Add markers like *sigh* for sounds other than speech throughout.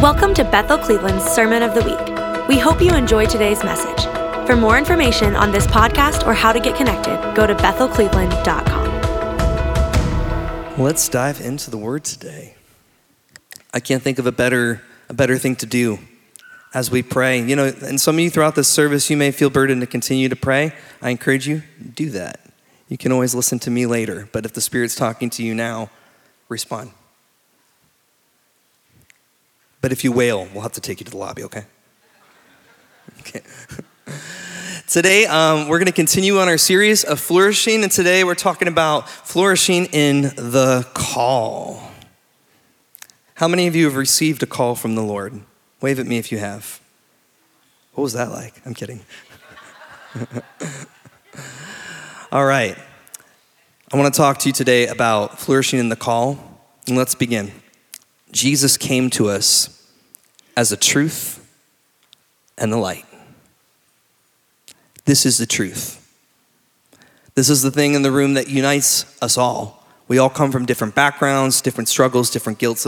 Welcome to Bethel Cleveland's Sermon of the Week. We hope you enjoy today's message. For more information on this podcast or how to get connected, go to bethelcleveland.com. Let's dive into the word today. I can't think of a better a better thing to do as we pray. You know, and some of you throughout this service you may feel burdened to continue to pray. I encourage you do that. You can always listen to me later, but if the Spirit's talking to you now, respond. But if you wail, we'll have to take you to the lobby, okay? Okay. *laughs* Today, um, we're going to continue on our series of flourishing, and today we're talking about flourishing in the call. How many of you have received a call from the Lord? Wave at me if you have. What was that like? I'm kidding. *laughs* All right. I want to talk to you today about flourishing in the call, and let's begin. Jesus came to us as the truth and the light. This is the truth. This is the thing in the room that unites us all. We all come from different backgrounds, different struggles, different guilts,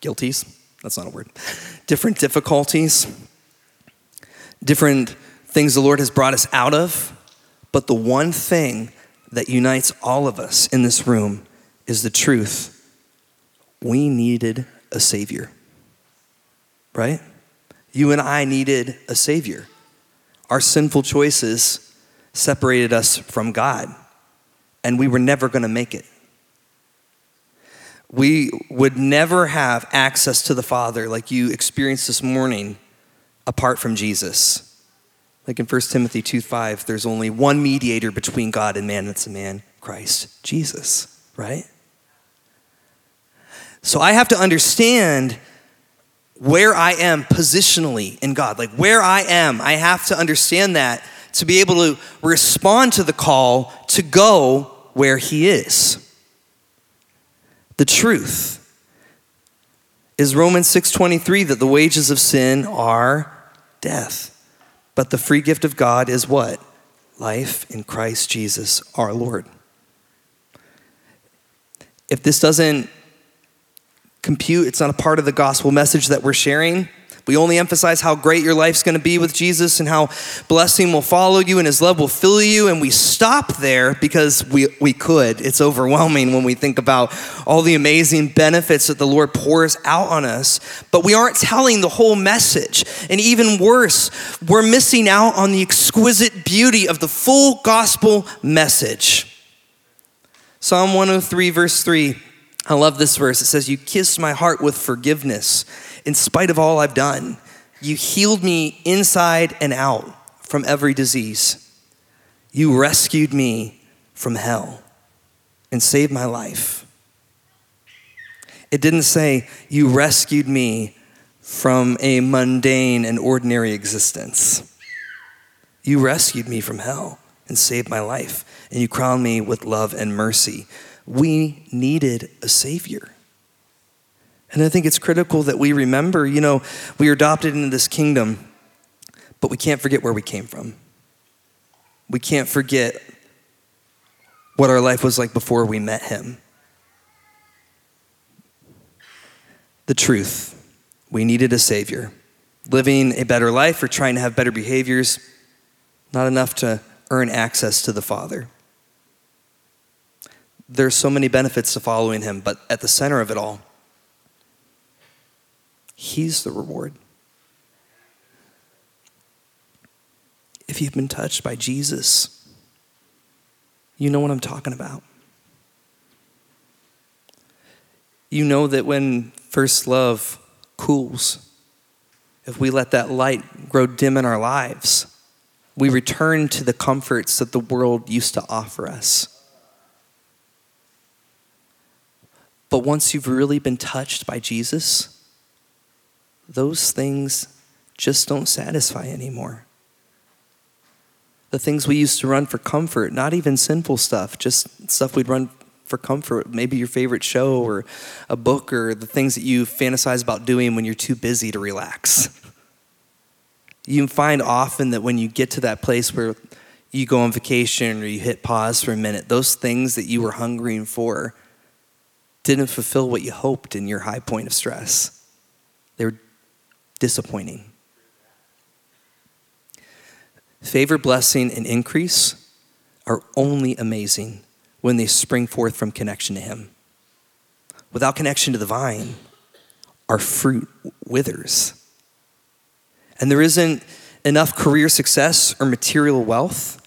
guilties. That's not a word. *laughs* Different difficulties, different things the Lord has brought us out of. But the one thing that unites all of us in this room is the truth. We needed a Savior, right? You and I needed a Savior. Our sinful choices separated us from God, and we were never going to make it. We would never have access to the Father like you experienced this morning apart from Jesus. Like in 1 Timothy 2 5, there's only one mediator between God and man, that's a man, Christ, Jesus, right? So I have to understand where I am positionally in God. Like where I am, I have to understand that to be able to respond to the call to go where He is. The truth is Romans 6:23 that the wages of sin are death. But the free gift of God is what? Life in Christ Jesus our Lord. If this doesn't compute, it's not a part of the gospel message that we're sharing. We only emphasize how great your life's going to be with Jesus and how blessing will follow you and his love will fill you. And we stop there because we, we could. It's overwhelming when we think about all the amazing benefits that the Lord pours out on us. But we aren't telling the whole message. And even worse, we're missing out on the exquisite beauty of the full gospel message. Psalm 103, verse 3. I love this verse. It says, You kissed my heart with forgiveness in spite of all I've done. You healed me inside and out from every disease. You rescued me from hell and saved my life. It didn't say, You rescued me from a mundane and ordinary existence. You rescued me from hell and saved my life, and you crowned me with love and mercy. We needed a Savior. And I think it's critical that we remember, you know, we are adopted into this kingdom, but we can't forget where we came from. We can't forget what our life was like before we met him. The truth. We needed a savior. Living a better life or trying to have better behaviors, not enough to earn access to the Father. There's so many benefits to following him, but at the center of it all, He's the reward. If you've been touched by Jesus, you know what I'm talking about. You know that when first love cools, if we let that light grow dim in our lives, we return to the comforts that the world used to offer us. But once you've really been touched by Jesus, those things just don't satisfy anymore. The things we used to run for comfort, not even sinful stuff, just stuff we'd run for comfort, maybe your favorite show or a book or the things that you fantasize about doing when you're too busy to relax. *laughs* You find often that when you get to that place where you go on vacation or you hit pause for a minute, those things that you were hungering for didn't fulfill what you hoped in your high point of stress. They were disappointing. Favor, blessing, and increase are only amazing when they spring forth from connection to Him. Without connection to the vine, our fruit withers. And there isn't enough career success or material wealth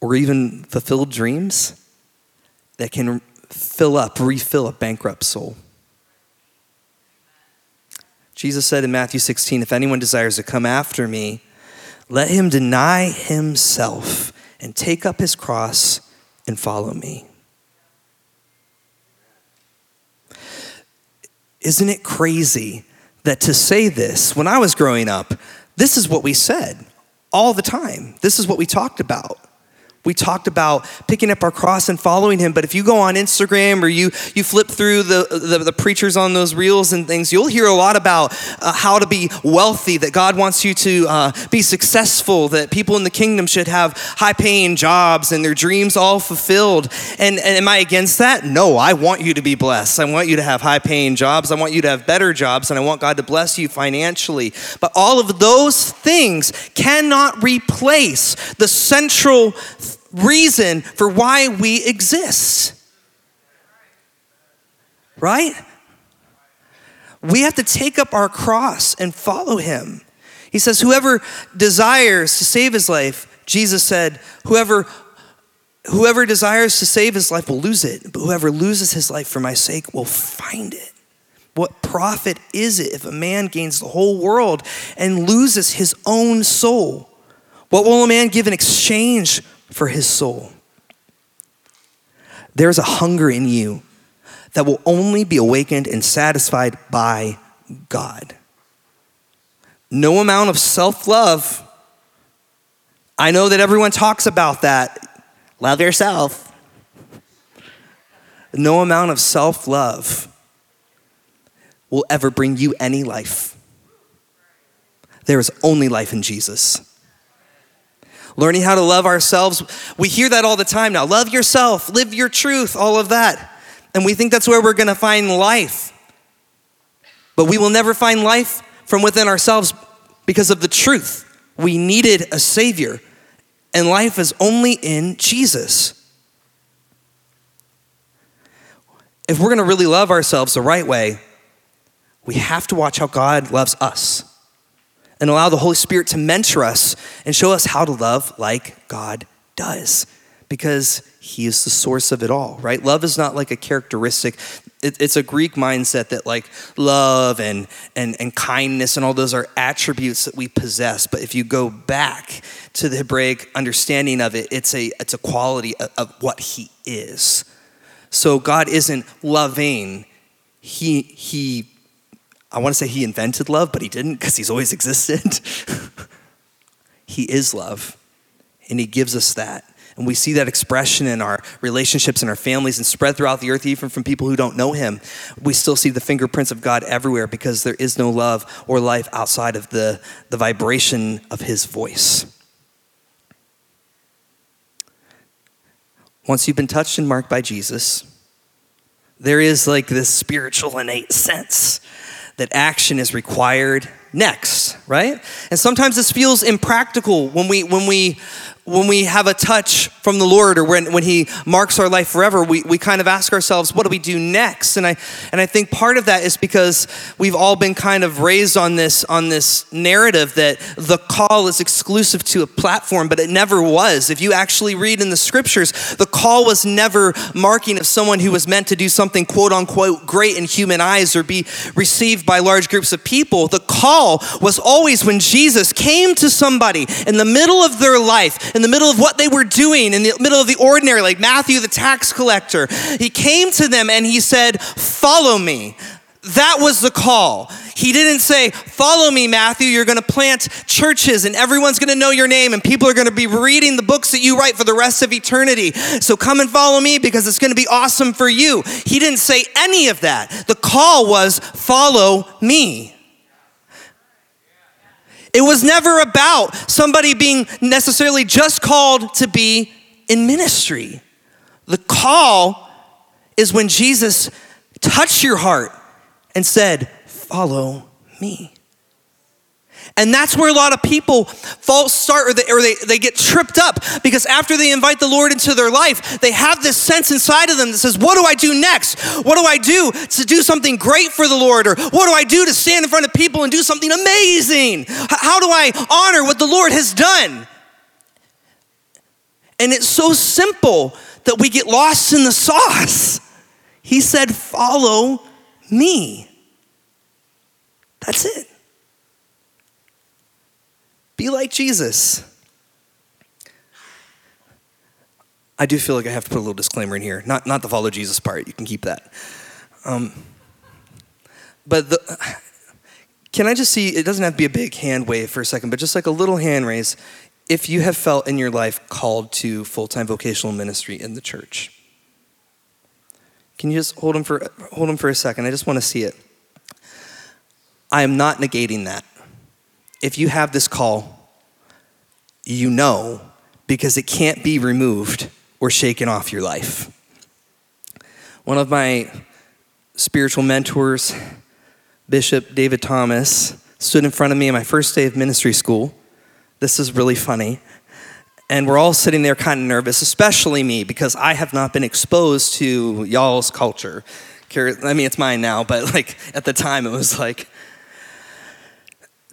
or even fulfilled dreams that can fill up, refill a bankrupt soul. Jesus said in Matthew 16, If anyone desires to come after me, let him deny himself and take up his cross and follow me. Isn't it crazy that to say this, when I was growing up, this is what we said all the time. This is what we talked about. We talked about picking up our cross and following him. But if you go on Instagram or you, you flip through the, the, the preachers on those reels and things, you'll hear a lot about uh, how to be wealthy, that God wants you to uh, be successful, that people in the kingdom should have high paying jobs and their dreams all fulfilled. And, and am I against that? No, I want you to be blessed. I want you to have high paying jobs. I want you to have better jobs, and I want God to bless you financially. But all of those things cannot replace the central reason for why we exist. Right? We have to take up our cross and follow him. He says, Whoever desires to save his life, Jesus said, Whoever whoever desires to save his life will lose it, but whoever loses his life for my sake will find it. What profit is it if a man gains the whole world and loses his own soul? What will a man give in exchange for his soul. There's a hunger in you that will only be awakened and satisfied by God. No amount of self love. I know that everyone talks about that. Love yourself. No amount of self love will ever bring you any life. There is only life in Jesus learning how to love ourselves. We hear that all the time now. Love yourself, live your truth, all of that. And we think that's where we're going to find life. But we will never find life from within ourselves because of the truth. We needed a Savior, and life is only in Jesus. If we're going to really love ourselves the right way, we have to watch how God loves us and allow the Holy Spirit to mentor us and show us how to love like God does because he is the source of it all, right? Love is not like a characteristic. It, it's a Greek mindset that like love and, and, and kindness and all those are attributes that we possess. But if you go back to the Hebraic understanding of it, it's a, it's a quality of, of what he is. So God isn't loving. He, he I want to say he invented love, but he didn't because he's always existed. *laughs* he is love, and he gives us that. And we see that expression in our relationships and our families and spread throughout the earth, even from people who don't know him. We still see the fingerprints of God everywhere because there is no love or life outside of the, the vibration of his voice. Once you've been touched and marked by Jesus, there is like this spiritual innate sense that action is required next, right? And sometimes this feels impractical when we when we when we have a touch from the Lord or when, when He marks our life forever, we, we kind of ask ourselves, what do we do next? And I, and I think part of that is because we've all been kind of raised on this, on this narrative that the call is exclusive to a platform, but it never was. If you actually read in the scriptures, the call was never marking of someone who was meant to do something quote unquote great in human eyes or be received by large groups of people. The call was always when Jesus came to somebody in the middle of their life in the middle of what they were doing, in the middle of the ordinary, like Matthew the tax collector. He came to them and he said, Follow me. That was the call. He didn't say, Follow me, Matthew. You're going to plant churches and everyone's going to know your name and people are going to be reading the books that you write for the rest of eternity. So come and follow me because it's going to be awesome for you. He didn't say any of that. The call was, Follow me. It was never about somebody being necessarily just called to be in ministry. The call is when Jesus touched your heart and said, Follow me. And that's where a lot of people false start or, they, or they, they get tripped up because after they invite the Lord into their life, they have this sense inside of them that says, What do I do next? What do I do to do something great for the Lord? Or what do I do to stand in front of people and do something amazing? How do I honor what the Lord has done? And it's so simple that we get lost in the sauce. He said, Follow me. That's it. Be like Jesus. I do feel like I have to put a little disclaimer in here. Not, not the follow Jesus part. You can keep that. Um, but the, can I just see? It doesn't have to be a big hand wave for a second, but just like a little hand raise. If you have felt in your life called to full time vocational ministry in the church, can you just hold them for hold them for a second? I just want to see it. I am not negating that if you have this call, you know because it can't be removed or shaken off your life. One of my spiritual mentors, Bishop David Thomas, stood in front of me on my first day of ministry school. This is really funny. And we're all sitting there kind of nervous, especially me, because I have not been exposed to y'all's culture. I mean, it's mine now, but like at the time, it was like,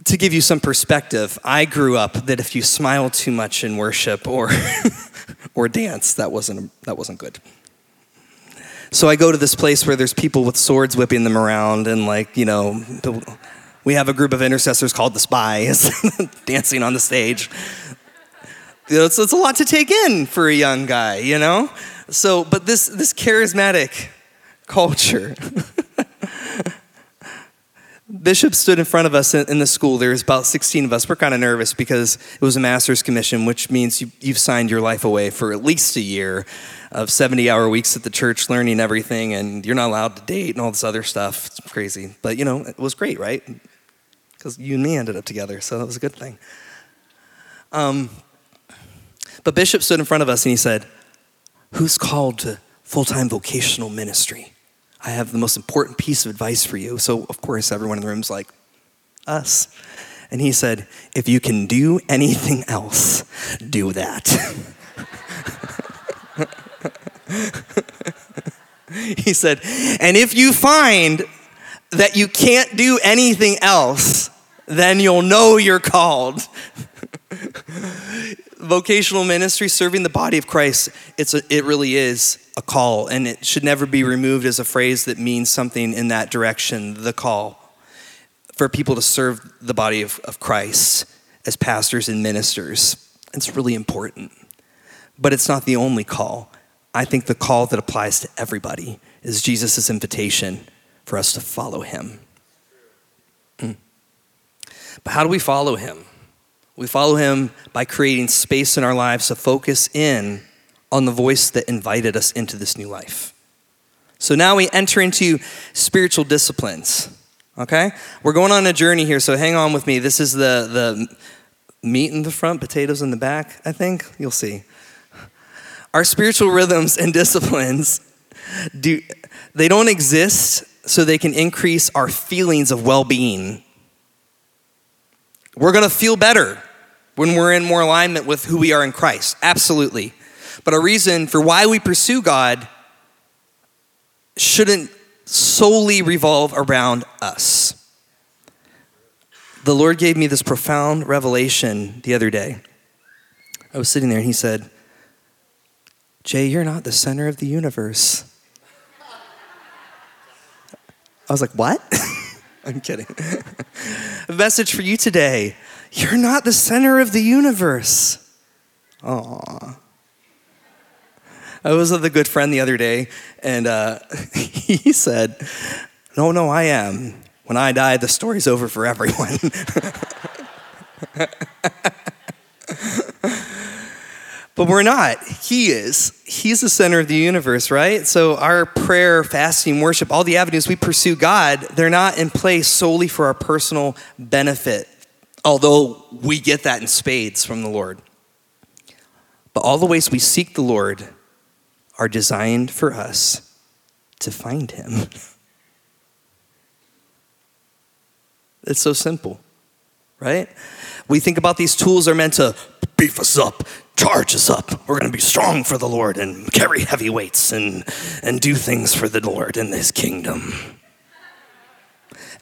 to give you some perspective, I grew up that if you smile too much in worship or *laughs* or dance, that wasn't that wasn't good. So I go to this place where there's people with swords whipping them around, and like you know, we have a group of intercessors called the Spies *laughs* dancing on the stage. It's, it's a lot to take in for a young guy, you know. So, but this this charismatic culture. *laughs* Bishop stood in front of us in, the school. There's about 16 of us. We're kind of nervous because it was a master's commission, which means you, you've signed your life away for at least a year of 70 hour weeks at the church learning everything, and you're not allowed to date and all this other stuff. It's crazy. But, you know, it was great, right? Because you and me ended up together, so that was a good thing. Um, but Bishop stood in front of us and he said, Who's called to full time vocational ministry? I have the most important piece of advice for you. So, of course, everyone in the room's like, Us. And he said, If you can do anything else, do that. *laughs* he said, And if you find that you can't do anything else, then you'll know you're called. Vocational ministry, serving the body of Christ, it's a, it really is a call, and it should never be removed as a phrase that means something in that direction, the call. For people to serve the body of, of Christ as pastors and ministers. It's really important. But it's not the only call. I think the call that applies to everybody is Jesus' invitation for us to follow him. Hmm. But how do we follow him? We follow him by creating space in our lives to focus in on the voice that invited us into this new life. So now we enter into spiritual disciplines. Okay? We're going on a journey here, so hang on with me. This is the, the meat in the front, potatoes in the back, I think. You'll see. Our spiritual rhythms and disciplines do they don't exist so they can increase our feelings of well-being. We're going to feel better when we're in more alignment with who we are in Christ. Absolutely but a reason for why we pursue God shouldn't solely revolve around us. The Lord gave me this profound revelation the other day. I was sitting there and He said, Jay, you're not the center of the universe. I was like, what? *laughs* I'm kidding. *laughs* A message for you today. You're not the center of the universe. Aww. I was with a good friend the other day, and uh, *laughs* he said, No, no, I am. When I die, the story's over for everyone. *laughs* but we're not. He is. He's the center of the universe, right? So our prayer, fasting, worship, all the avenues we pursue God, they're not in place solely for our personal benefit, although we get that in spades from the Lord. But all the ways we seek the Lord are designed for us to find Him. *laughs* it's so simple. right? We think about these tools are meant to beef us up, charge us up. We're going to be strong for the Lord and carry heavy weights and, and do things for the Lord in his kingdom.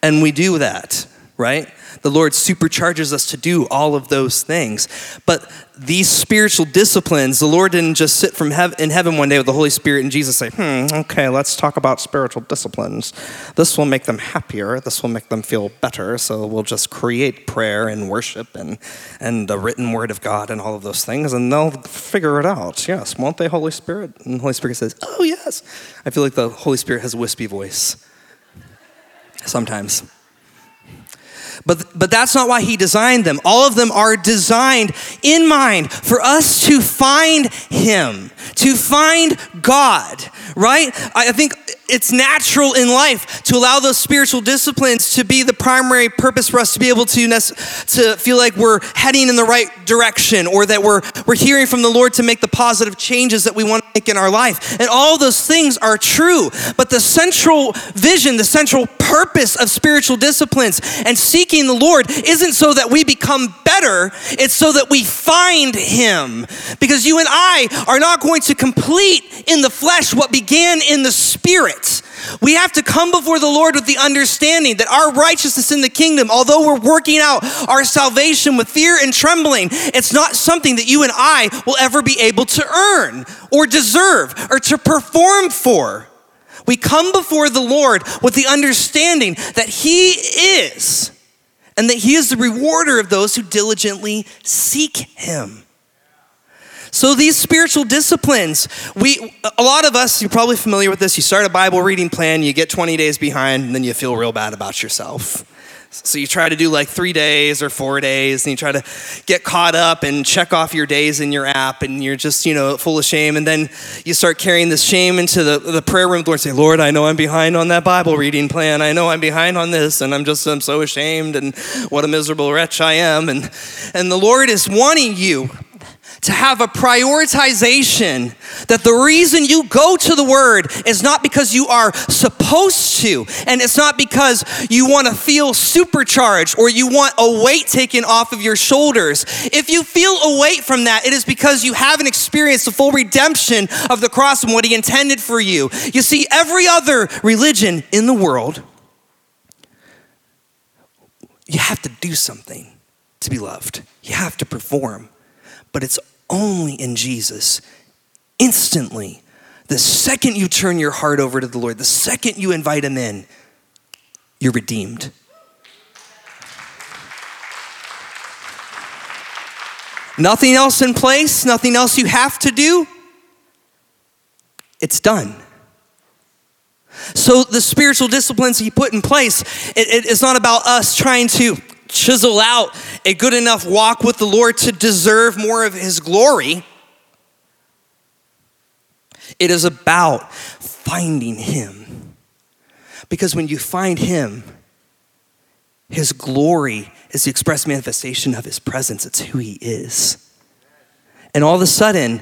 And we do that, right? The Lord supercharges us to do all of those things. But these spiritual disciplines, the Lord didn't just sit from heaven, in heaven one day with the Holy Spirit and Jesus say, hmm, okay, let's talk about spiritual disciplines. This will make them happier. This will make them feel better. So we'll just create prayer and worship and, and the written word of God and all of those things, and they'll figure it out. Yes, won't they, Holy Spirit? And the Holy Spirit says, oh, yes. I feel like the Holy Spirit has a wispy voice sometimes. But, but that's not why he designed them. All of them are designed in mind for us to find him, to find God, right? I think it's natural in life to allow those spiritual disciplines to be the primary purpose for us to be able to, to feel like we're heading in the right direction or that we're, we're hearing from the Lord to make the positive changes that we want to make in our life. And all those things are true. But the central vision, the central purpose of spiritual disciplines and seeking the Lord isn't so that we become better, it's so that we find Him. Because you and I are not going to complete in the flesh what began in the spirit. We have to come before the Lord with the understanding that our righteousness in the kingdom, although we're working out our salvation with fear and trembling, it's not something that you and I will ever be able to earn or deserve or to perform for. We come before the Lord with the understanding that He is and that He is the rewarder of those who diligently seek Him. So these spiritual disciplines, we a lot of us, you're probably familiar with this. You start a Bible reading plan, you get 20 days behind, and then you feel real bad about yourself. So you try to do like three days or four days, and you try to get caught up and check off your days in your app, and you're just, you know, full of shame. And then you start carrying this shame into the, the prayer room, The Lord, say, Lord, I know I'm behind on that Bible reading plan. I know I'm behind on this, and I'm just, I'm so ashamed, and what a miserable wretch I am. And, and the Lord is wanting you to have a prioritization that the reason you go to the Word is not because you are supposed to, and it's not because you want to feel supercharged or you want a weight taken off of your shoulders. If you feel a weight from that, it is because you haven't experienced the full redemption of the cross and what He intended for you. You see, every other religion in the world, you have to do something to be loved, you have to perform but it's only in Jesus. Instantly, the second you turn your heart over to the Lord, the second you invite Him in, you're redeemed. Nothing else in place, nothing else you have to do. It's done. So, the spiritual disciplines he put in place, it, it, it's not about us trying to chisel out a good enough walk with the Lord to deserve more of His glory. It is about finding Him. Because when you find Him, His glory is the express manifestation of His presence, it's who He is. And all of a sudden,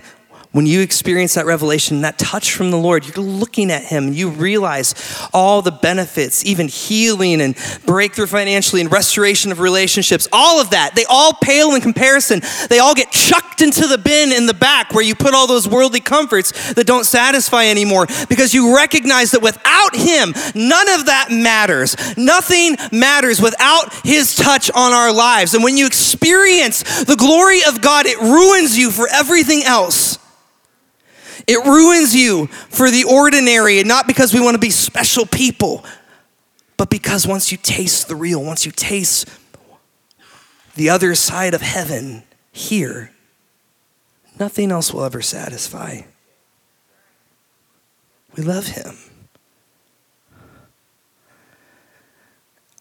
when you experience that revelation, that touch from the Lord, you're looking at Him, and you realize all the benefits, even healing and breakthrough financially and restoration of relationships, all of that, they all pale in comparison. They all get chucked into the bin in the back where you put all those worldly comforts that don't satisfy anymore because you recognize that without Him, none of that matters. Nothing matters without His touch on our lives. And when you experience the glory of God, it ruins you for everything else. It ruins you for the ordinary, and not because we want to be special people, but because once you taste the real, once you taste the other side of heaven here, nothing else will ever satisfy. We love Him.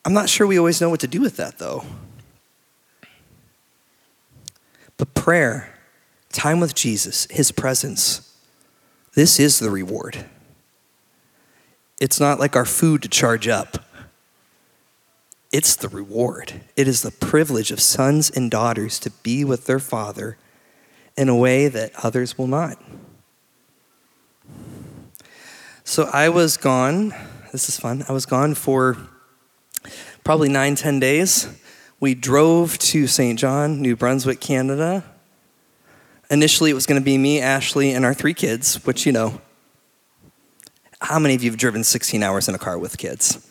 I'm not sure we always know what to do with that, though. But prayer, time with Jesus, His presence, this is the reward. It's not like our food to charge up. It's the reward. It is the privilege of sons and daughters to be with their father in a way that others will not. So I was gone. This is fun. I was gone for probably nine, ten days we drove to St. John, New Brunswick, Canada. Initially, it was going to be me, Ashley, and our three kids, which, you know, how many of you have driven 16 hours in a car with kids?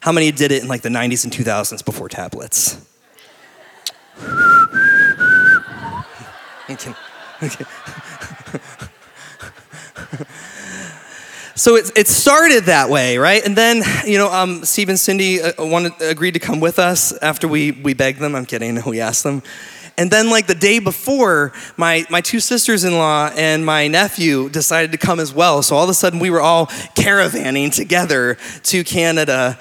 How many did it in like the 90s and 2000s before tablets? *laughs* Okay. Okay. *laughs* so it, it started that way, right? And then, you know, um, Steve and Cindy uh, wanted, agreed to come with us after we, we begged them. I'm kidding, *laughs* we asked them. And then, like the day before, my, my two sisters in law and my nephew decided to come as well. So all of a sudden, we were all caravanning together to Canada.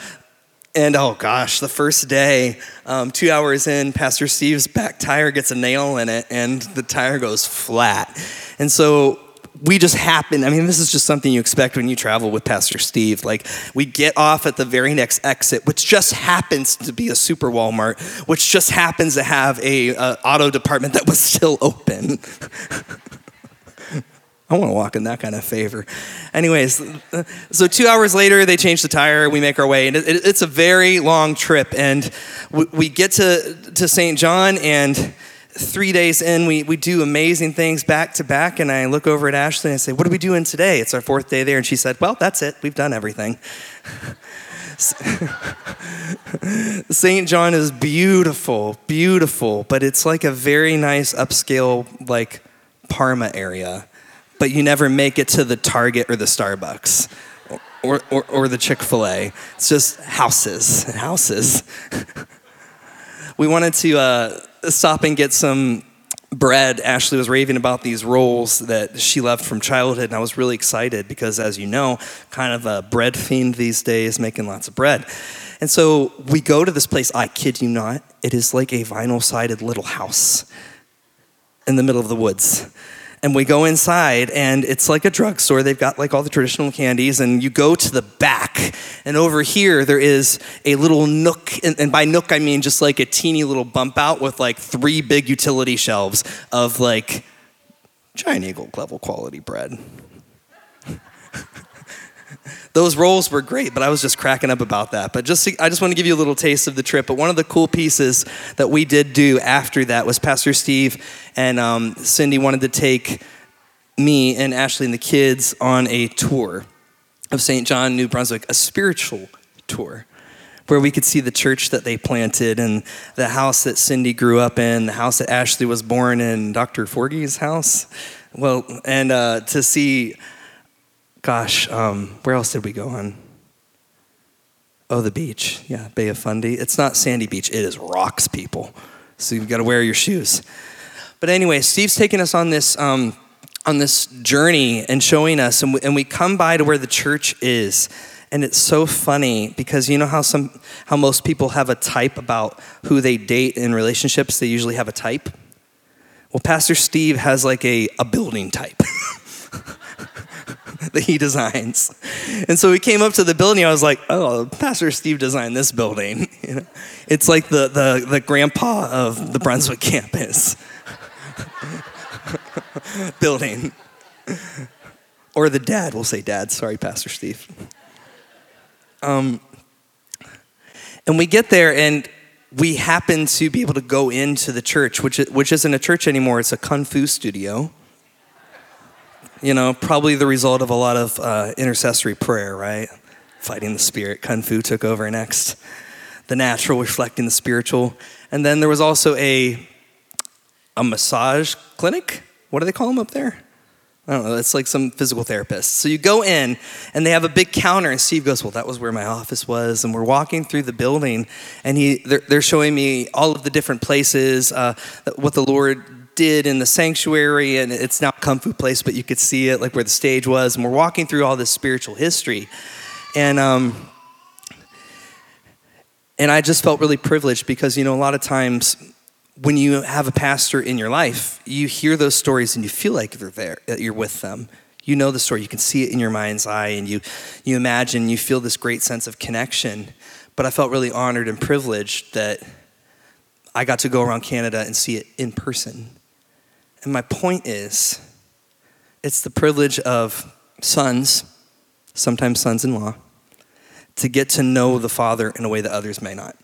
And oh gosh, the first day, um, two hours in, Pastor Steve's back tire gets a nail in it and the tire goes flat. And so we just happen, I mean, this is just something you expect when you travel with Pastor Steve. Like, we get off at the very next exit, which just happens to be a super Walmart, which just happens to have a, a auto department that was still open. *laughs* I want to walk in that kind of favor. Anyways, so two hours later, they change the tire. We make our way, and it, it, it's a very long trip. And we get to, to St. John, and three days in, we, we do amazing things back to back. And I look over at Ashley and I say, What are we doing today? It's our fourth day there. And she said, Well, that's it. We've done everything. *laughs* St. John is beautiful, beautiful, but it's like a very nice upscale, like Parma area. But you never make it to the Target or the Starbucks or, or, or the Chick fil A. It's just houses and houses. *laughs* we wanted to. Uh, stop and get some bread. Ashley was raving about these rolls that she loved from childhood, and I was really excited because, as you know, kind of a bread fiend these days, making lots of bread. And so we go to this place, I kid you not, it is like a vinyl sided little house in the middle of the woods and we go inside and it's like a drugstore. They've got like all the traditional candies and you go to the back and over here there is a little nook and, and, by nook i mean just like a teeny little bump out with like three big utility shelves of like Giant Eagle level quality bread those rolls were great, but I was just cracking up about that. But just I just want to give you a little taste of the trip. But one of the cool pieces that we did do after that was Pastor Steve and um, Cindy wanted to take me and Ashley and the kids on a tour of St. John, New Brunswick, a spiritual tour where we could see the church that they planted and the house that Cindy grew up in, the house that Ashley was born in, Dr. Forgey's house. Well, and uh, to see gosh, um, where else did we go on? Oh, the beach. Yeah, Bay of Fundy. It's not sandy beach, it is rocks, people. So you've got to wear your shoes. But anyway, Steve's taking us on this. Um, on this journey and showing us, and we, and we come by to where the church is, and it's so funny because you know how some how most people have a type about who they date in relationships. They usually have a type. Well, Pastor Steve has like a a building type. *laughs* *laughs* that he designs. And so we came up to the building. I was like, "Oh, Pastor Steve designed this building." You *laughs* know, it's like the the the grandpa of the Brunswick campus *laughs* building, or the dad. We'll say dad. Sorry, Pastor Steve. Um, and we get there and we happen to be able to go into the church, which, which isn't a church anymore, it's a kung fu studio you know, probably the result of a lot of uh, intercessory prayer, right? Fighting the spirit. Kung Fu took over next. The natural reflecting the spiritual. And then there was also a, a massage clinic. What do they call them up there? I don't know. It's like some physical therapist. So you go in, and they have a big counter, and Steve goes, "Well, that was where my office was." And we're walking through the building, and he they're, they're showing me all of the different places, uh, what the Lord did in the sanctuary, and it's now a Kung Fu Place, but you could see it like where the stage was. And we're walking through all this spiritual history. And, um, and I just felt really privileged because, you know, a lot of times when you have a pastor in your life, you hear those stories and you feel like they're there, that you're with them. You know the story, you can see it in your mind's eye, and you, you imagine, you feel this great sense of connection. But I felt really honored and privileged that I got to go around Canada and see it in person. And my point is, it's the privilege of sons, sometimes sons in law, to get to know the Father in a way that others may not.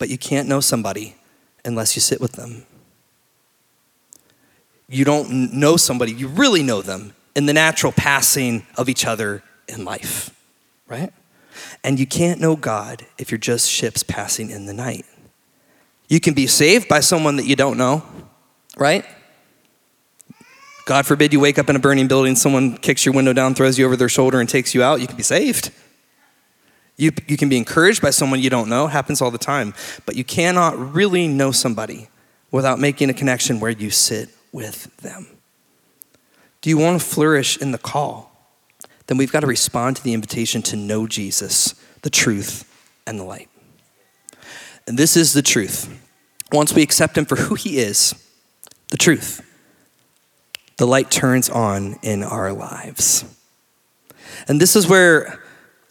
but you can't know somebody unless you sit with them. You don't know somebody, you really know them in the natural passing of each other in life, right? And you can't know God if you're just ships passing in the night. You can be saved by someone that you don't know, right? God forbid you wake up in a burning building, someone kicks your window down, throws you over their shoulder, and takes you out. You can be saved. You, you can be encouraged by someone you don't know, happens all the time. But you cannot really know somebody without making a connection where you sit with them. Do you want to flourish in the call? Then we've got to respond to the invitation to know Jesus, the truth, and the light. And this is the truth. Once we accept him for who he is, the truth, the light turns on in our lives. And this is where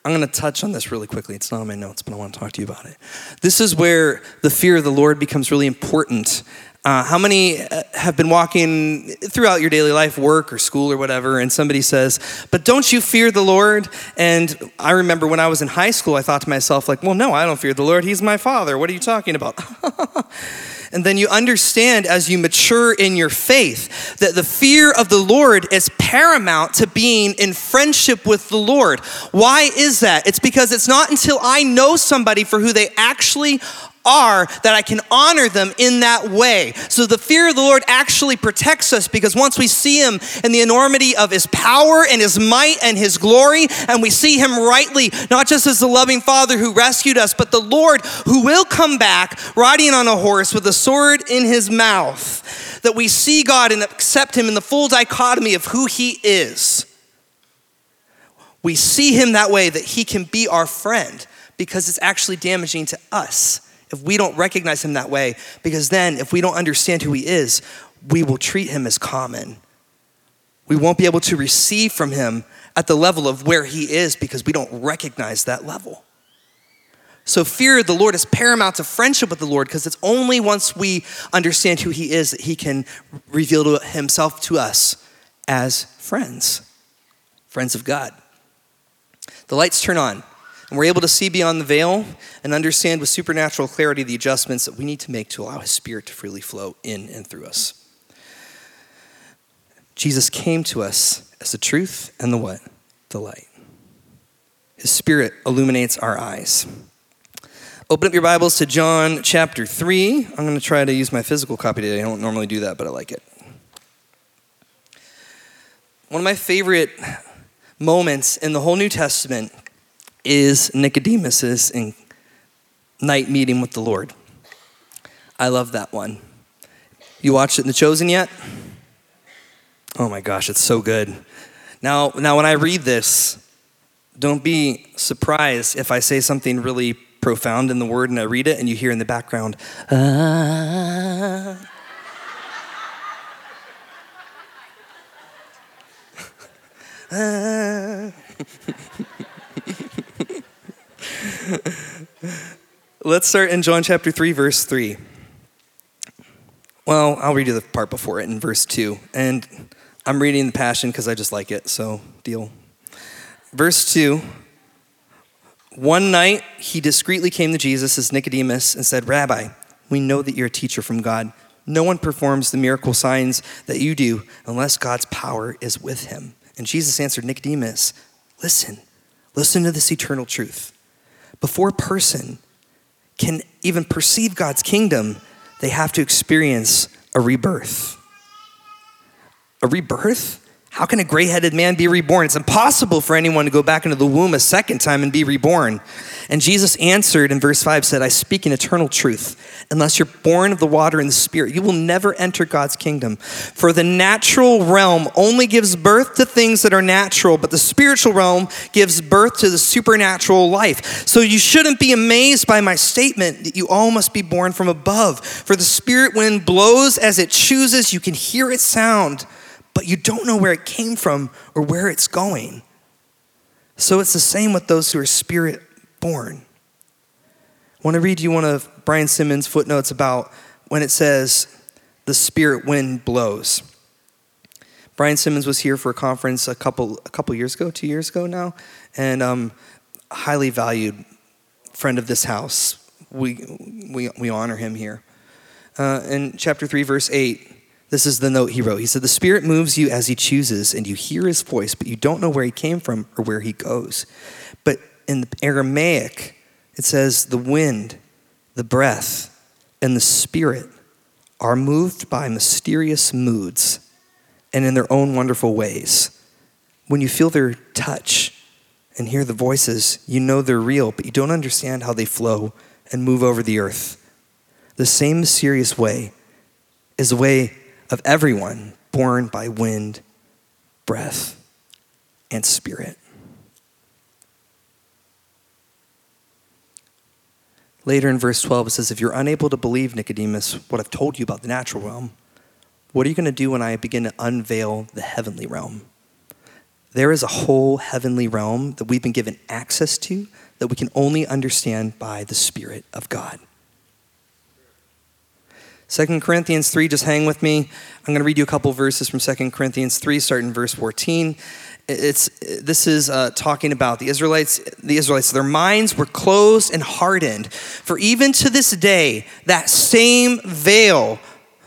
I'm going to touch on this really quickly. It's not on my notes, but I want to talk to you about it. This is where the fear of the Lord becomes really important uh, how many uh, have been walking throughout your daily life, work or school or whatever, and somebody says, But don't you fear the Lord? And I remember when I was in high school, I thought to myself, like, Well, no, I don't fear the Lord. He's my father. What are you talking about? *laughs* and then you understand as you mature in your faith that the fear of the Lord is paramount to being in friendship with the Lord. Why is that? It's because it's not until I know somebody for who they actually are that I can honor them in that way. So the fear of the Lord actually protects us because once we see Him in the enormity of His power and His might and His glory, and we see Him rightly, not just as the loving Father who rescued us, but the Lord who will come back riding on a horse with a sword in His mouth, that we see God and accept Him in the full dichotomy of who He is. We see Him that way that He can be our friend because it's actually damaging to us if we don't recognize him that way, because then if we don't understand who he is, we will treat him as common. We won't be able to receive from him at the level of where he is because we don't recognize that level. So, fear of the Lord is paramount to friendship with the Lord because it's only once we understand who He is that He can reveal Himself to us as friends, friends of God. The lights turn on. And we're able to see beyond the veil and understand with supernatural clarity the adjustments that we need to make to allow His Spirit to freely flow in and through us. Jesus came to us as the truth and the what? The light. His Spirit illuminates our eyes. Open up your Bibles to John chapter 3. I'm going to try to use my physical copy today. I don't normally do that, but I like it. One of my favorite moments in the whole New Testament is Nicodemus's night meeting with the Lord. I love that one. You watched it in The Chosen yet? Oh my gosh, it's so good. Now, now when I read this, don't be surprised if I say something really profound in the word and I read it and you hear in the background, ah. *laughs* ah. *laughs* *laughs* Let's start in John chapter 3, verse 3. Well, I'll read you the part before it in verse 2. And I'm reading the Passion because I just like it, so deal. Verse 2 One night he discreetly came to Jesus as Nicodemus and said, Rabbi, we know that you're a teacher from God. No one performs the miracle signs that you do unless God's power is with him. And Jesus answered Nicodemus, Listen, listen to this eternal truth. Before a person can even perceive God's kingdom, they have to experience a rebirth. A rebirth? How can a gray headed man be reborn? It's impossible for anyone to go back into the womb a second time and be reborn. And Jesus answered in verse 5 said, I speak in eternal truth. Unless you're born of the water and the spirit, you will never enter God's kingdom. For the natural realm only gives birth to things that are natural, but the spiritual realm gives birth to the supernatural life. So you shouldn't be amazed by my statement that you all must be born from above. For the spirit wind blows as it chooses, you can hear its sound but you don't know where it came from or where it's going. So it's the same with those who are spirit born. I want to read you one of Brian Simmons' footnotes about when it says, the spirit wind blows. Brian Simmons was here for a conference a couple, a couple years ago, two years ago now, and um, highly valued friend of this house, we, we, we honor him here. Uh, in chapter 3, verse 8, this is the note he wrote. He said, The Spirit moves you as he chooses, and you hear his voice, but you don't know where he came from or where he goes. But in the Aramaic, it says, The wind, the breath, and the Spirit are moved by mysterious moods and in their own wonderful ways. When you feel their touch and hear the voices, you know they're real, but you don't understand how they flow and move over the earth. The same mysterious way is the way of everyone born by wind, breath, and spirit. Later in verse 12, it says, If you're unable to believe, Nicodemus, what I've told you about the natural realm, what are you going to do when I begin to unveil the heavenly realm? There is a whole heavenly realm that we've been given access to that we can only understand by the Spirit of God. 2 Corinthians 3, just hang with me. I'm going to read you a couple verses from 2 Corinthians 3, starting in verse 14. It's, this is uh, talking about the Israelites. The Israelites, their minds were closed and hardened. For even to this day, that same veil,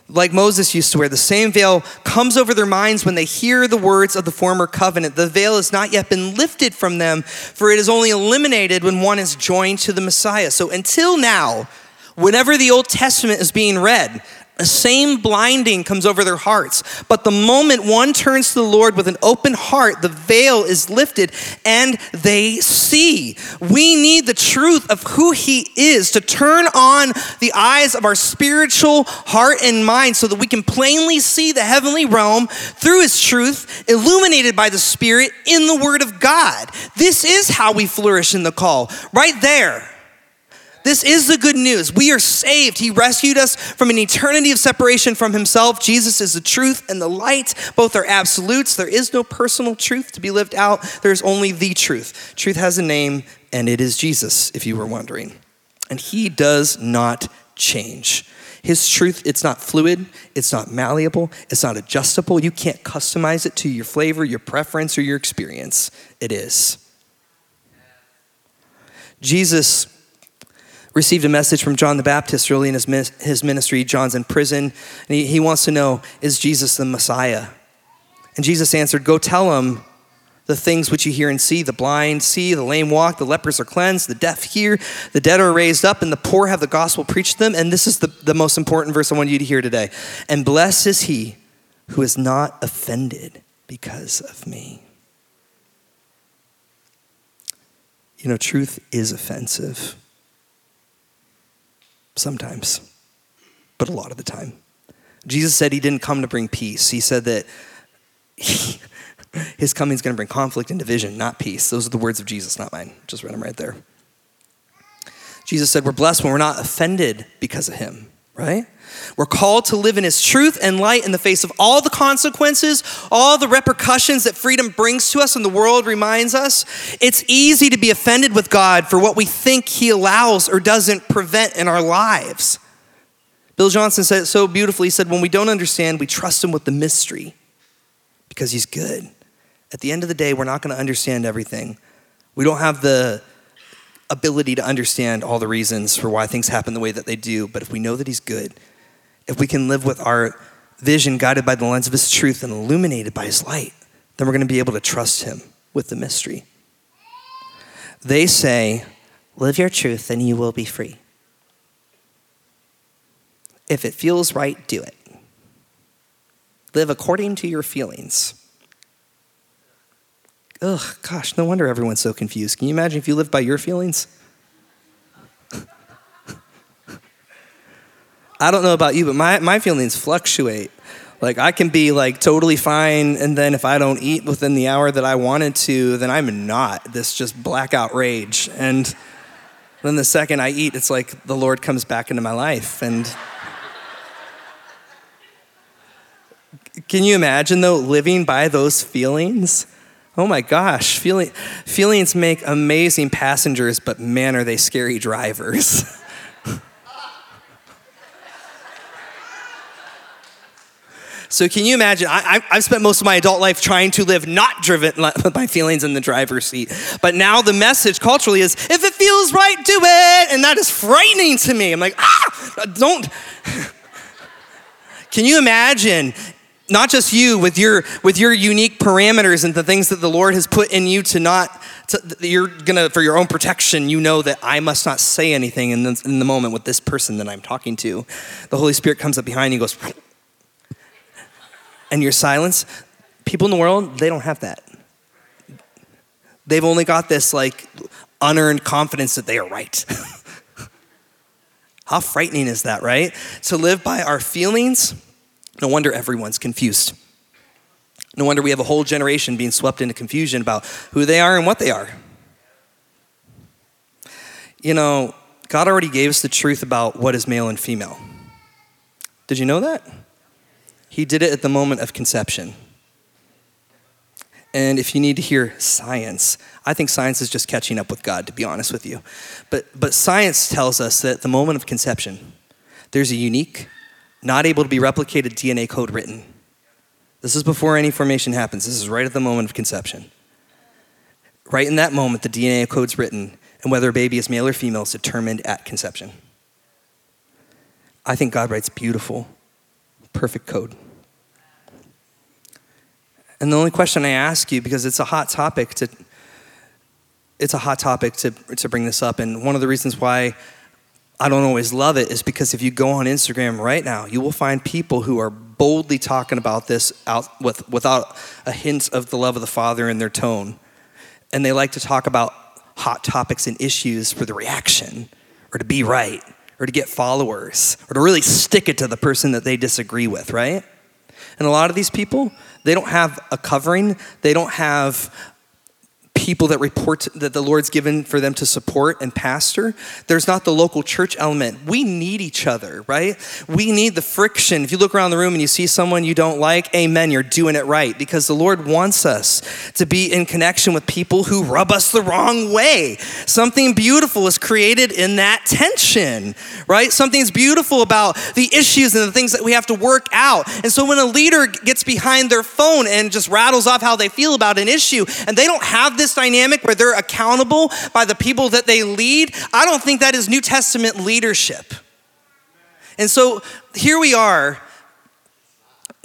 like Moses used to wear, the same veil comes over their minds when they hear the words of the former covenant. The veil has not yet been lifted from them, for it is only eliminated when one is joined to the Messiah. So until now, Whenever the Old Testament is being read, the same blinding comes over their hearts. But the moment one turns to the Lord with an open heart, the veil is lifted and they see. We need the truth of who He is to turn on the eyes of our spiritual heart and mind so that we can plainly see the heavenly realm through His truth, illuminated by the Spirit in the Word of God. This is how we flourish in the call, right there. This is the good news. We are saved. He rescued us from an eternity of separation from Himself. Jesus is the truth and the light. Both are absolutes. There is no personal truth to be lived out, there's only the truth. Truth has a name, and it is Jesus, if you were wondering. And He does not change. His truth, it's not fluid, it's not malleable, it's not adjustable. You can't customize it to your flavor, your preference, or your experience. It is. Jesus received a message from John the Baptist early in his, his ministry. John's in prison, and he, he wants to know is Jesus the Messiah? And Jesus answered, Go tell him the things which you hear and see the blind see, the lame walk, the lepers are cleansed, the deaf hear, the dead are raised up, and the poor have the gospel preached to them. And this is the, the most important verse I want you to hear today. And blessed is he who is not offended because of me. You know, truth is offensive. Sometimes, but a lot of the time. Jesus said he didn't come to bring peace. He said that he, *laughs* his coming is going to bring conflict and division, not peace. Those are the words of Jesus, not mine. Just read them right there. Jesus said, We're blessed when we're not offended because of him, right? We're called to live in His truth and light in the face of all the consequences, all the repercussions that freedom brings to us and the world reminds us. It's easy to be offended with God for what we think He allows or doesn't prevent in our lives. Bill Johnson said it so beautifully. He said, When we don't understand, we trust Him with the mystery because He's good. At the end of the day, we're not going to understand everything. We don't have the ability to understand all the reasons for why things happen the way that they do, but if we know that He's good, if we can live with our vision guided by the lens of his truth and illuminated by his light, then we're going to be able to trust him with the mystery. They say, Live your truth and you will be free. If it feels right, do it. Live according to your feelings. Ugh, gosh, no wonder everyone's so confused. Can you imagine if you lived by your feelings? I don't know about you, but my, my feelings fluctuate. Like I can be like totally fine, and then if I don't eat within the hour that I wanted to, then I'm not this just blackout rage. And then the second I eat, it's like the Lord comes back into my life. And can you imagine though living by those feelings? Oh my gosh, feeling, feelings make amazing passengers, but man, are they scary drivers. *laughs* So can you imagine? I, have spent most of my adult life trying to live not driven *laughs* by feelings in the driver's seat. But now the message culturally is if it feels right, do it. and that is frightening to me. I'm like, ah, don't. *laughs* Can you imagine not just you with your with your unique parameters and the things that the lord has put in you to not to, you're gonna for your own protection you know that i must not say anything in the, in the moment with this person that i'm talking to the holy spirit comes up behind you and goes and your silence people in the world they don't have that they've only got this like unearned confidence that they are right *laughs* how frightening is that right to live by our feelings no wonder everyone's confused. No wonder we have a whole generation being swept into confusion about who they are and what they are. You know, God already gave us the truth about what is male and female. Did you know that? He did it at the moment of conception. And if you need to hear science, I think science is just catching up with God, to be honest with you. But, but science tells us that at the moment of conception, there's a unique not able to be replicated DNA code written. This is before any formation happens. This is right at the moment of conception. Right in that moment, the DNA code's written, and whether a baby is male or female is determined at conception. I think God writes beautiful, perfect code. And the only question I ask you, because it's a hot topic to, it's a hot topic to, to bring this up, and one of the reasons why I don't always love it is because if you go on Instagram right now, you will find people who are boldly talking about this out with, without a hint of the love of the Father in their tone. And they like to talk about hot topics and issues for the reaction or to be right or to get followers or to really stick it to the person that they disagree with, right? And a lot of these people, they don't have a covering, they don't have people that report that the Lord's given for them to support and pastor. There's not the local church element. We need each other, right? We need the friction. If you look around the room and you see someone you don't like, amen, you're doing it right because the Lord wants us to be in connection with people who rub us the wrong way. Something beautiful is created in that tension, right? Something's beautiful about the issues and the things that we have to work out. And so when a leader gets behind their phone and just rattles off how they feel about an issue and they don't have this this dynamic where they're accountable by the people that they lead, I don't think that is New Testament leadership. And so here we are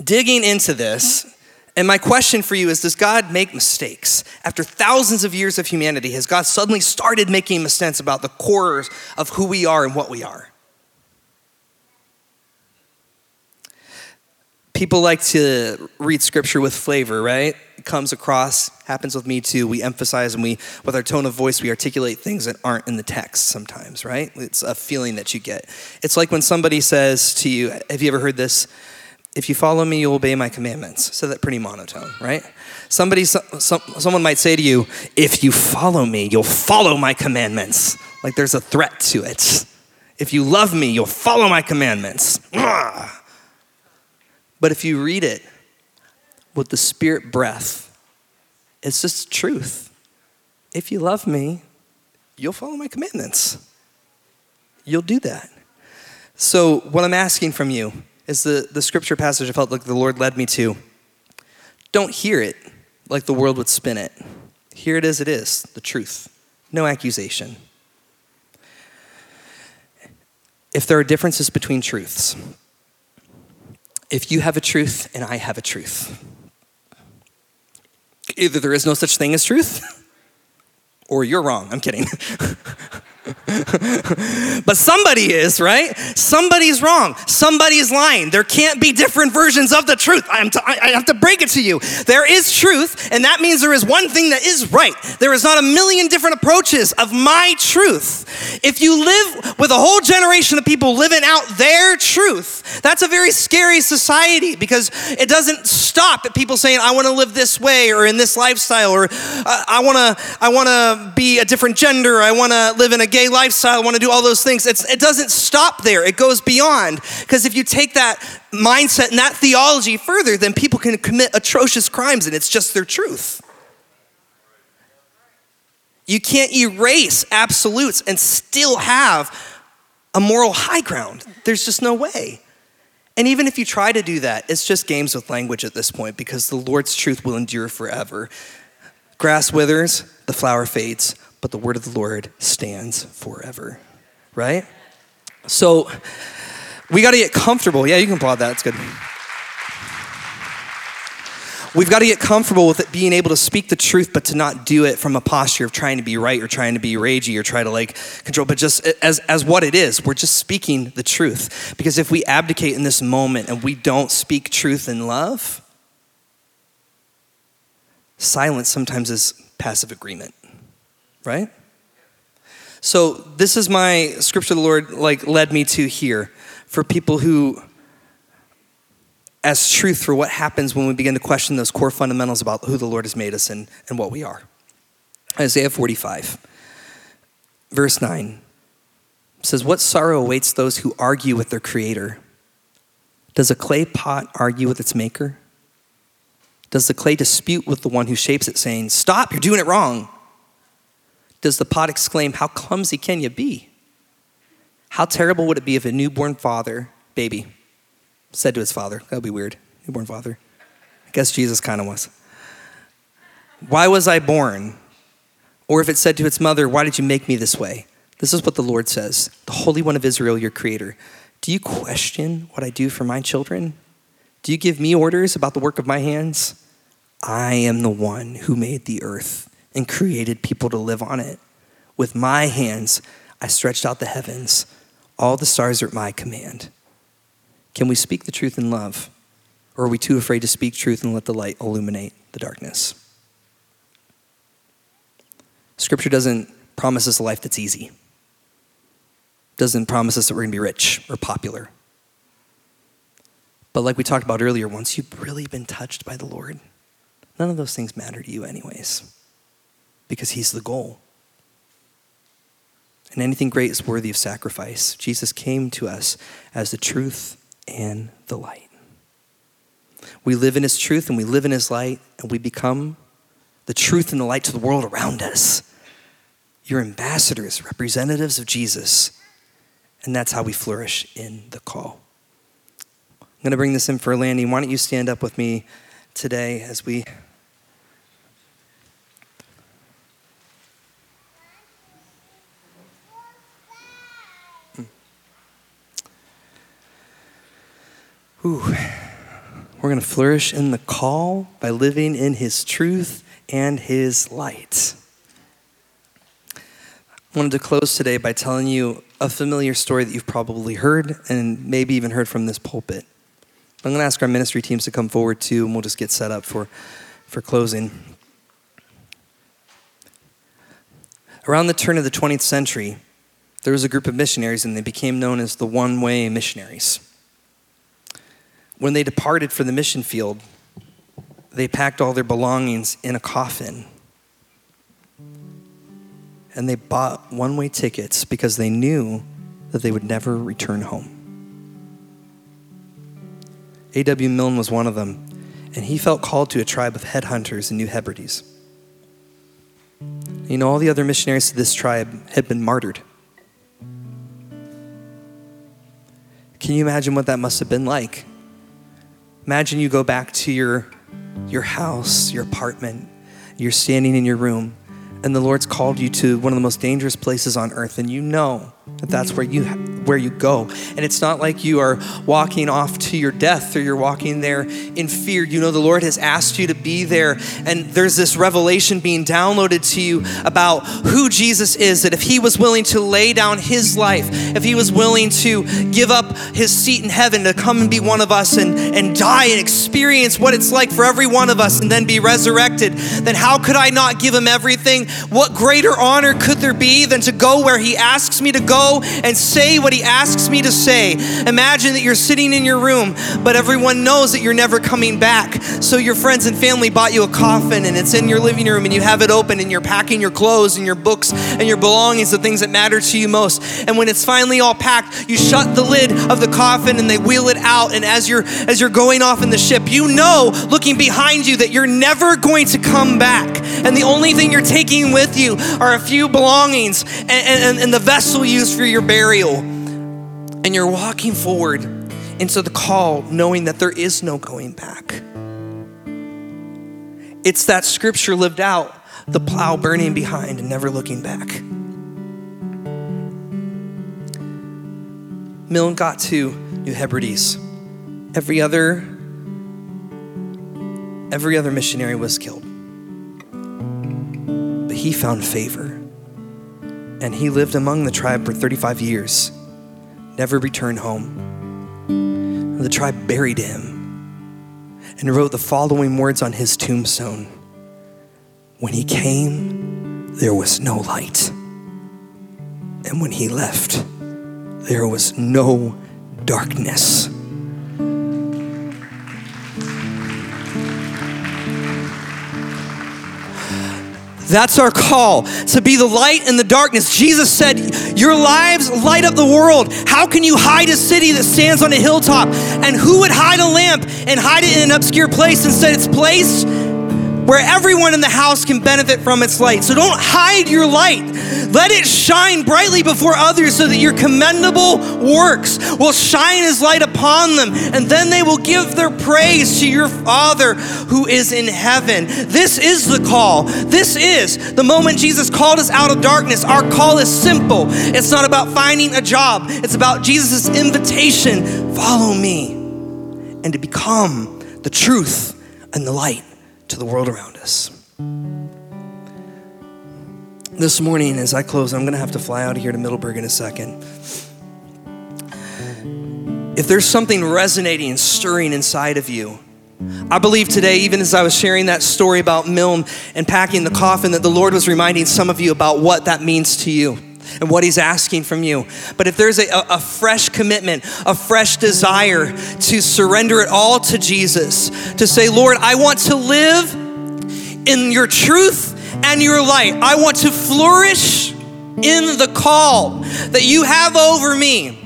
digging into this. And my question for you is Does God make mistakes? After thousands of years of humanity, has God suddenly started making mistakes about the cores of who we are and what we are? People like to read scripture with flavor, right? Comes across, happens with me too. We emphasize and we, with our tone of voice, we articulate things that aren't in the text sometimes, right? It's a feeling that you get. It's like when somebody says to you, Have you ever heard this? If you follow me, you'll obey my commandments. So that pretty monotone, right? Somebody, some, someone might say to you, If you follow me, you'll follow my commandments. Like there's a threat to it. If you love me, you'll follow my commandments. But if you read it with the spirit breath, it's just truth. If you love me, you'll follow my commandments. You'll do that. So, what I'm asking from you is the, the scripture passage I felt like the Lord led me to. Don't hear it like the world would spin it. Hear it as it is the truth, no accusation. If there are differences between truths, if you have a truth and I have a truth, either there is no such thing as truth *laughs* or you're wrong. I'm kidding. *laughs* *laughs* but somebody is, right? Somebody's wrong. Somebody's lying. There can't be different versions of the truth. I, I have to break it to you. There is truth, and that means there is one thing that is right. There is not a million different approaches of my truth. If you live with a whole generation of people living out their truth, that's a very scary society because it doesn't stop at people saying, I want to live this way or in this lifestyle or I want to I want to be a different gender. I want to live in a gay lifestyle, want to do all those things. It's, it doesn't stop there, it goes beyond. Because if you take that mindset and that theology further, then people can commit atrocious crimes and it's just their truth. You can't erase absolutes and still have a moral high ground. There's just no way. And even if you try to do that, it's just games with language at this point because the Lord's truth will endure forever. Grass withers, the flower fades, but the word of the Lord stands forever. right? So we got to get comfortable. Yeah, you can applaud that. It's good. We've got to get comfortable with it being able to speak the truth, but to not do it from a posture of trying to be right or trying to be ragey or try to like control, but just as, as what it is. We're just speaking the truth. Because if we abdicate in this moment and we don't speak truth in love, silence sometimes is passive agreement, right? So this is my scripture the Lord like led me to here for people who as truth for what happens when we begin to question those core fundamentals about who the Lord has made us and, and what we are. Isaiah 45, verse 9 says, What sorrow awaits those who argue with their creator? Does a clay pot argue with its maker? Does the clay dispute with the one who shapes it, saying, Stop, you're doing it wrong? Does the pot exclaim, How clumsy can you be? How terrible would it be if a newborn father, baby, said to his father, That would be weird, newborn father. I guess Jesus kind of was. Why was I born? Or if it said to its mother, Why did you make me this way? This is what the Lord says The Holy One of Israel, your Creator. Do you question what I do for my children? Do you give me orders about the work of my hands? I am the one who made the earth and created people to live on it. With my hands, I stretched out the heavens. All the stars are at my command. Can we speak the truth in love? Or are we too afraid to speak truth and let the light illuminate the darkness? Scripture doesn't promise us a life that's easy. Doesn't promise us that we're going to be rich or popular. But like we talked about earlier, once you've really been touched by the Lord, none of those things matter to you, anyways, because He's the goal. And anything great is worthy of sacrifice. Jesus came to us as the truth and the light. We live in His truth and we live in His light, and we become the truth and the light to the world around us. You're ambassadors, representatives of Jesus. And that's how we flourish in the call. I'm going to bring this in for Lanny. Why don't you stand up with me today as we. Ooh. We're going to flourish in the call by living in His truth and His light. I wanted to close today by telling you a familiar story that you've probably heard and maybe even heard from this pulpit. I'm going to ask our ministry teams to come forward too, and we'll just get set up for, for closing. Around the turn of the 20th century, there was a group of missionaries, and they became known as the one way missionaries. When they departed for the mission field, they packed all their belongings in a coffin. And they bought one way tickets because they knew that they would never return home. A.W. Milne was one of them, and he felt called to a tribe of headhunters in New Hebrides. You know, all the other missionaries to this tribe had been martyred. Can you imagine what that must have been like? Imagine you go back to your, your house, your apartment, you're standing in your room, and the Lord's called you to one of the most dangerous places on earth, and you know that that's where you where you go. And it's not like you are walking off to your death or you're walking there in fear. You know the Lord has asked you to be there, and there's this revelation being downloaded to you about who Jesus is. That if He was willing to lay down His life, if He was willing to give up His seat in heaven to come and be one of us and, and die and experience what it's like for every one of us and then be resurrected, then how could I not give Him everything? What greater honor could there be than to go where He asks me to go and say what He asks me to say? Imagine that you're sitting in your room, but everyone knows that you're never coming back. So your friends and family bought you a coffin and it's in your living room and you have it open and you're packing your clothes and your books and your belongings, the things that matter to you most. And when it's finally all packed, you shut the lid of the coffin and they wheel it out. And as you're as you're going off in the ship, you know, looking behind you, that you're never going to come back. And the only thing you're taking with you are a few belongings and, and, and the vessel used for your burial. And you're walking forward into the call, knowing that there is no going back. It's that scripture lived out, the plow burning behind and never looking back. Milne got to New Hebrides, every other every other missionary was killed. But he found favor. And he lived among the tribe for 35 years, never returned home. The tribe buried him and wrote the following words on his tombstone When he came, there was no light. And when he left, there was no darkness. That's our call to be the light in the darkness. Jesus said, Your lives light up the world. How can you hide a city that stands on a hilltop? And who would hide a lamp and hide it in an obscure place instead it's placed where everyone in the house can benefit from its light. So don't hide your light. Let it shine brightly before others so that your commendable works will shine as light upon them, and then they will give their praise to your Father who is in heaven. This is the call. This is the moment Jesus called us out of darkness. Our call is simple. It's not about finding a job, it's about Jesus' invitation follow me, and to become the truth and the light to the world around us. This morning, as I close, I'm going to have to fly out of here to Middleburg in a second. If there's something resonating and stirring inside of you, I believe today, even as I was sharing that story about Milne and packing the coffin, that the Lord was reminding some of you about what that means to you and what He's asking from you. But if there's a, a, fresh commitment, a fresh desire to surrender it all to Jesus, to say, Lord, I want to live in your truth and your light. I want to flourish in the call that you have over me.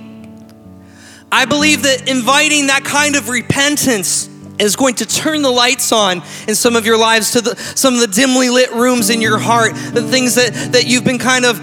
I believe that inviting that kind of repentance is going to turn the lights on in some of your lives to the, some of the dimly lit rooms in your heart, the things that, that you've been kind of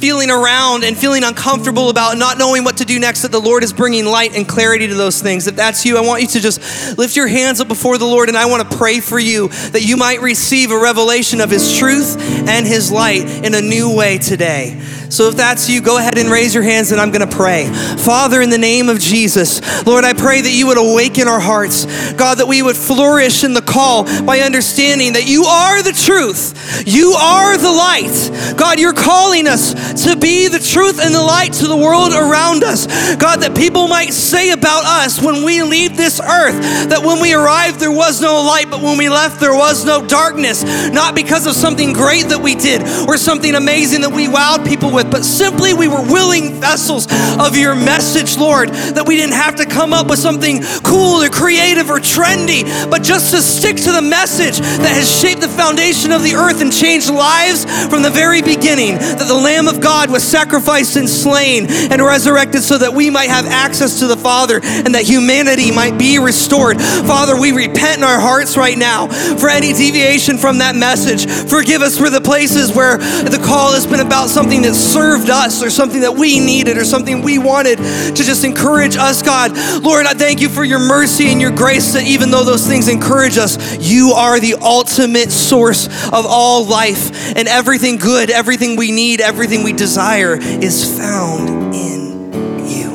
feeling around and feeling uncomfortable about not knowing what to do next, that the Lord is bringing light and clarity to those things. If that's you, I want you to just lift your hands up before the Lord and I want to pray for you that you might receive a revelation of His truth and His light in a new way today. So if that's you, go ahead and raise your hands and I'm going to pray. Father, in the name of Jesus, Lord, I pray that you would awaken our hearts. God, that we would flourish in the call by understanding that you are the truth. You are the light. God, you're calling us to be the truth and the light to the world around us. God, that people might say about us when we leave this earth that when we arrived there was no light, but when we left there was no darkness. Not because of something great that we did or something amazing that we wowed people with, but simply we were willing vessels of your message, Lord, that we didn't have to come up with something cool or creative or trendy, but just to stick to the message that has shaped the foundation of the earth and changed lives from the very beginning. That the Lamb of God was sacrificed and slain and resurrected so that we might have access to the Father and that humanity might be restored. Father, we repent in our hearts right now for any deviation from that message. Forgive us for the places where the call has been about something that served us or something that we needed or something we wanted to just encourage us, God. Lord, I thank you for your mercy and your grace that even though those things encourage us, you are the ultimate source of all life and everything good, everything we need, everything we desire is found in you.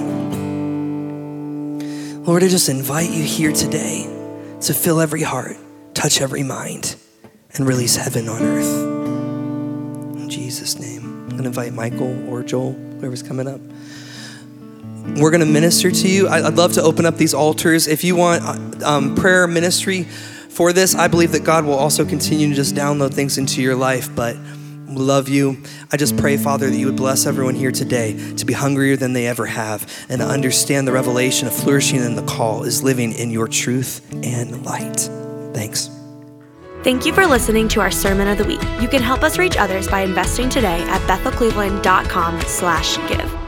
Lord, I just invite you here today to fill every heart, touch every mind, and release heaven on earth. In Jesus' name. I'm going to invite Michael or Joel, whoever's coming up. We're going to minister to you. I'd love to open up these altars. If you want um, prayer ministry for this, I believe that God will also continue to just download things into your life. But love you. I just pray, Father, that you would bless everyone here today to be hungrier than they ever have and to understand the revelation of flourishing in the call is living in your truth and light. Thanks. Thank you for listening to our Sermon of the Week. You can help us reach others by investing today at bethelcleveland.com slash give.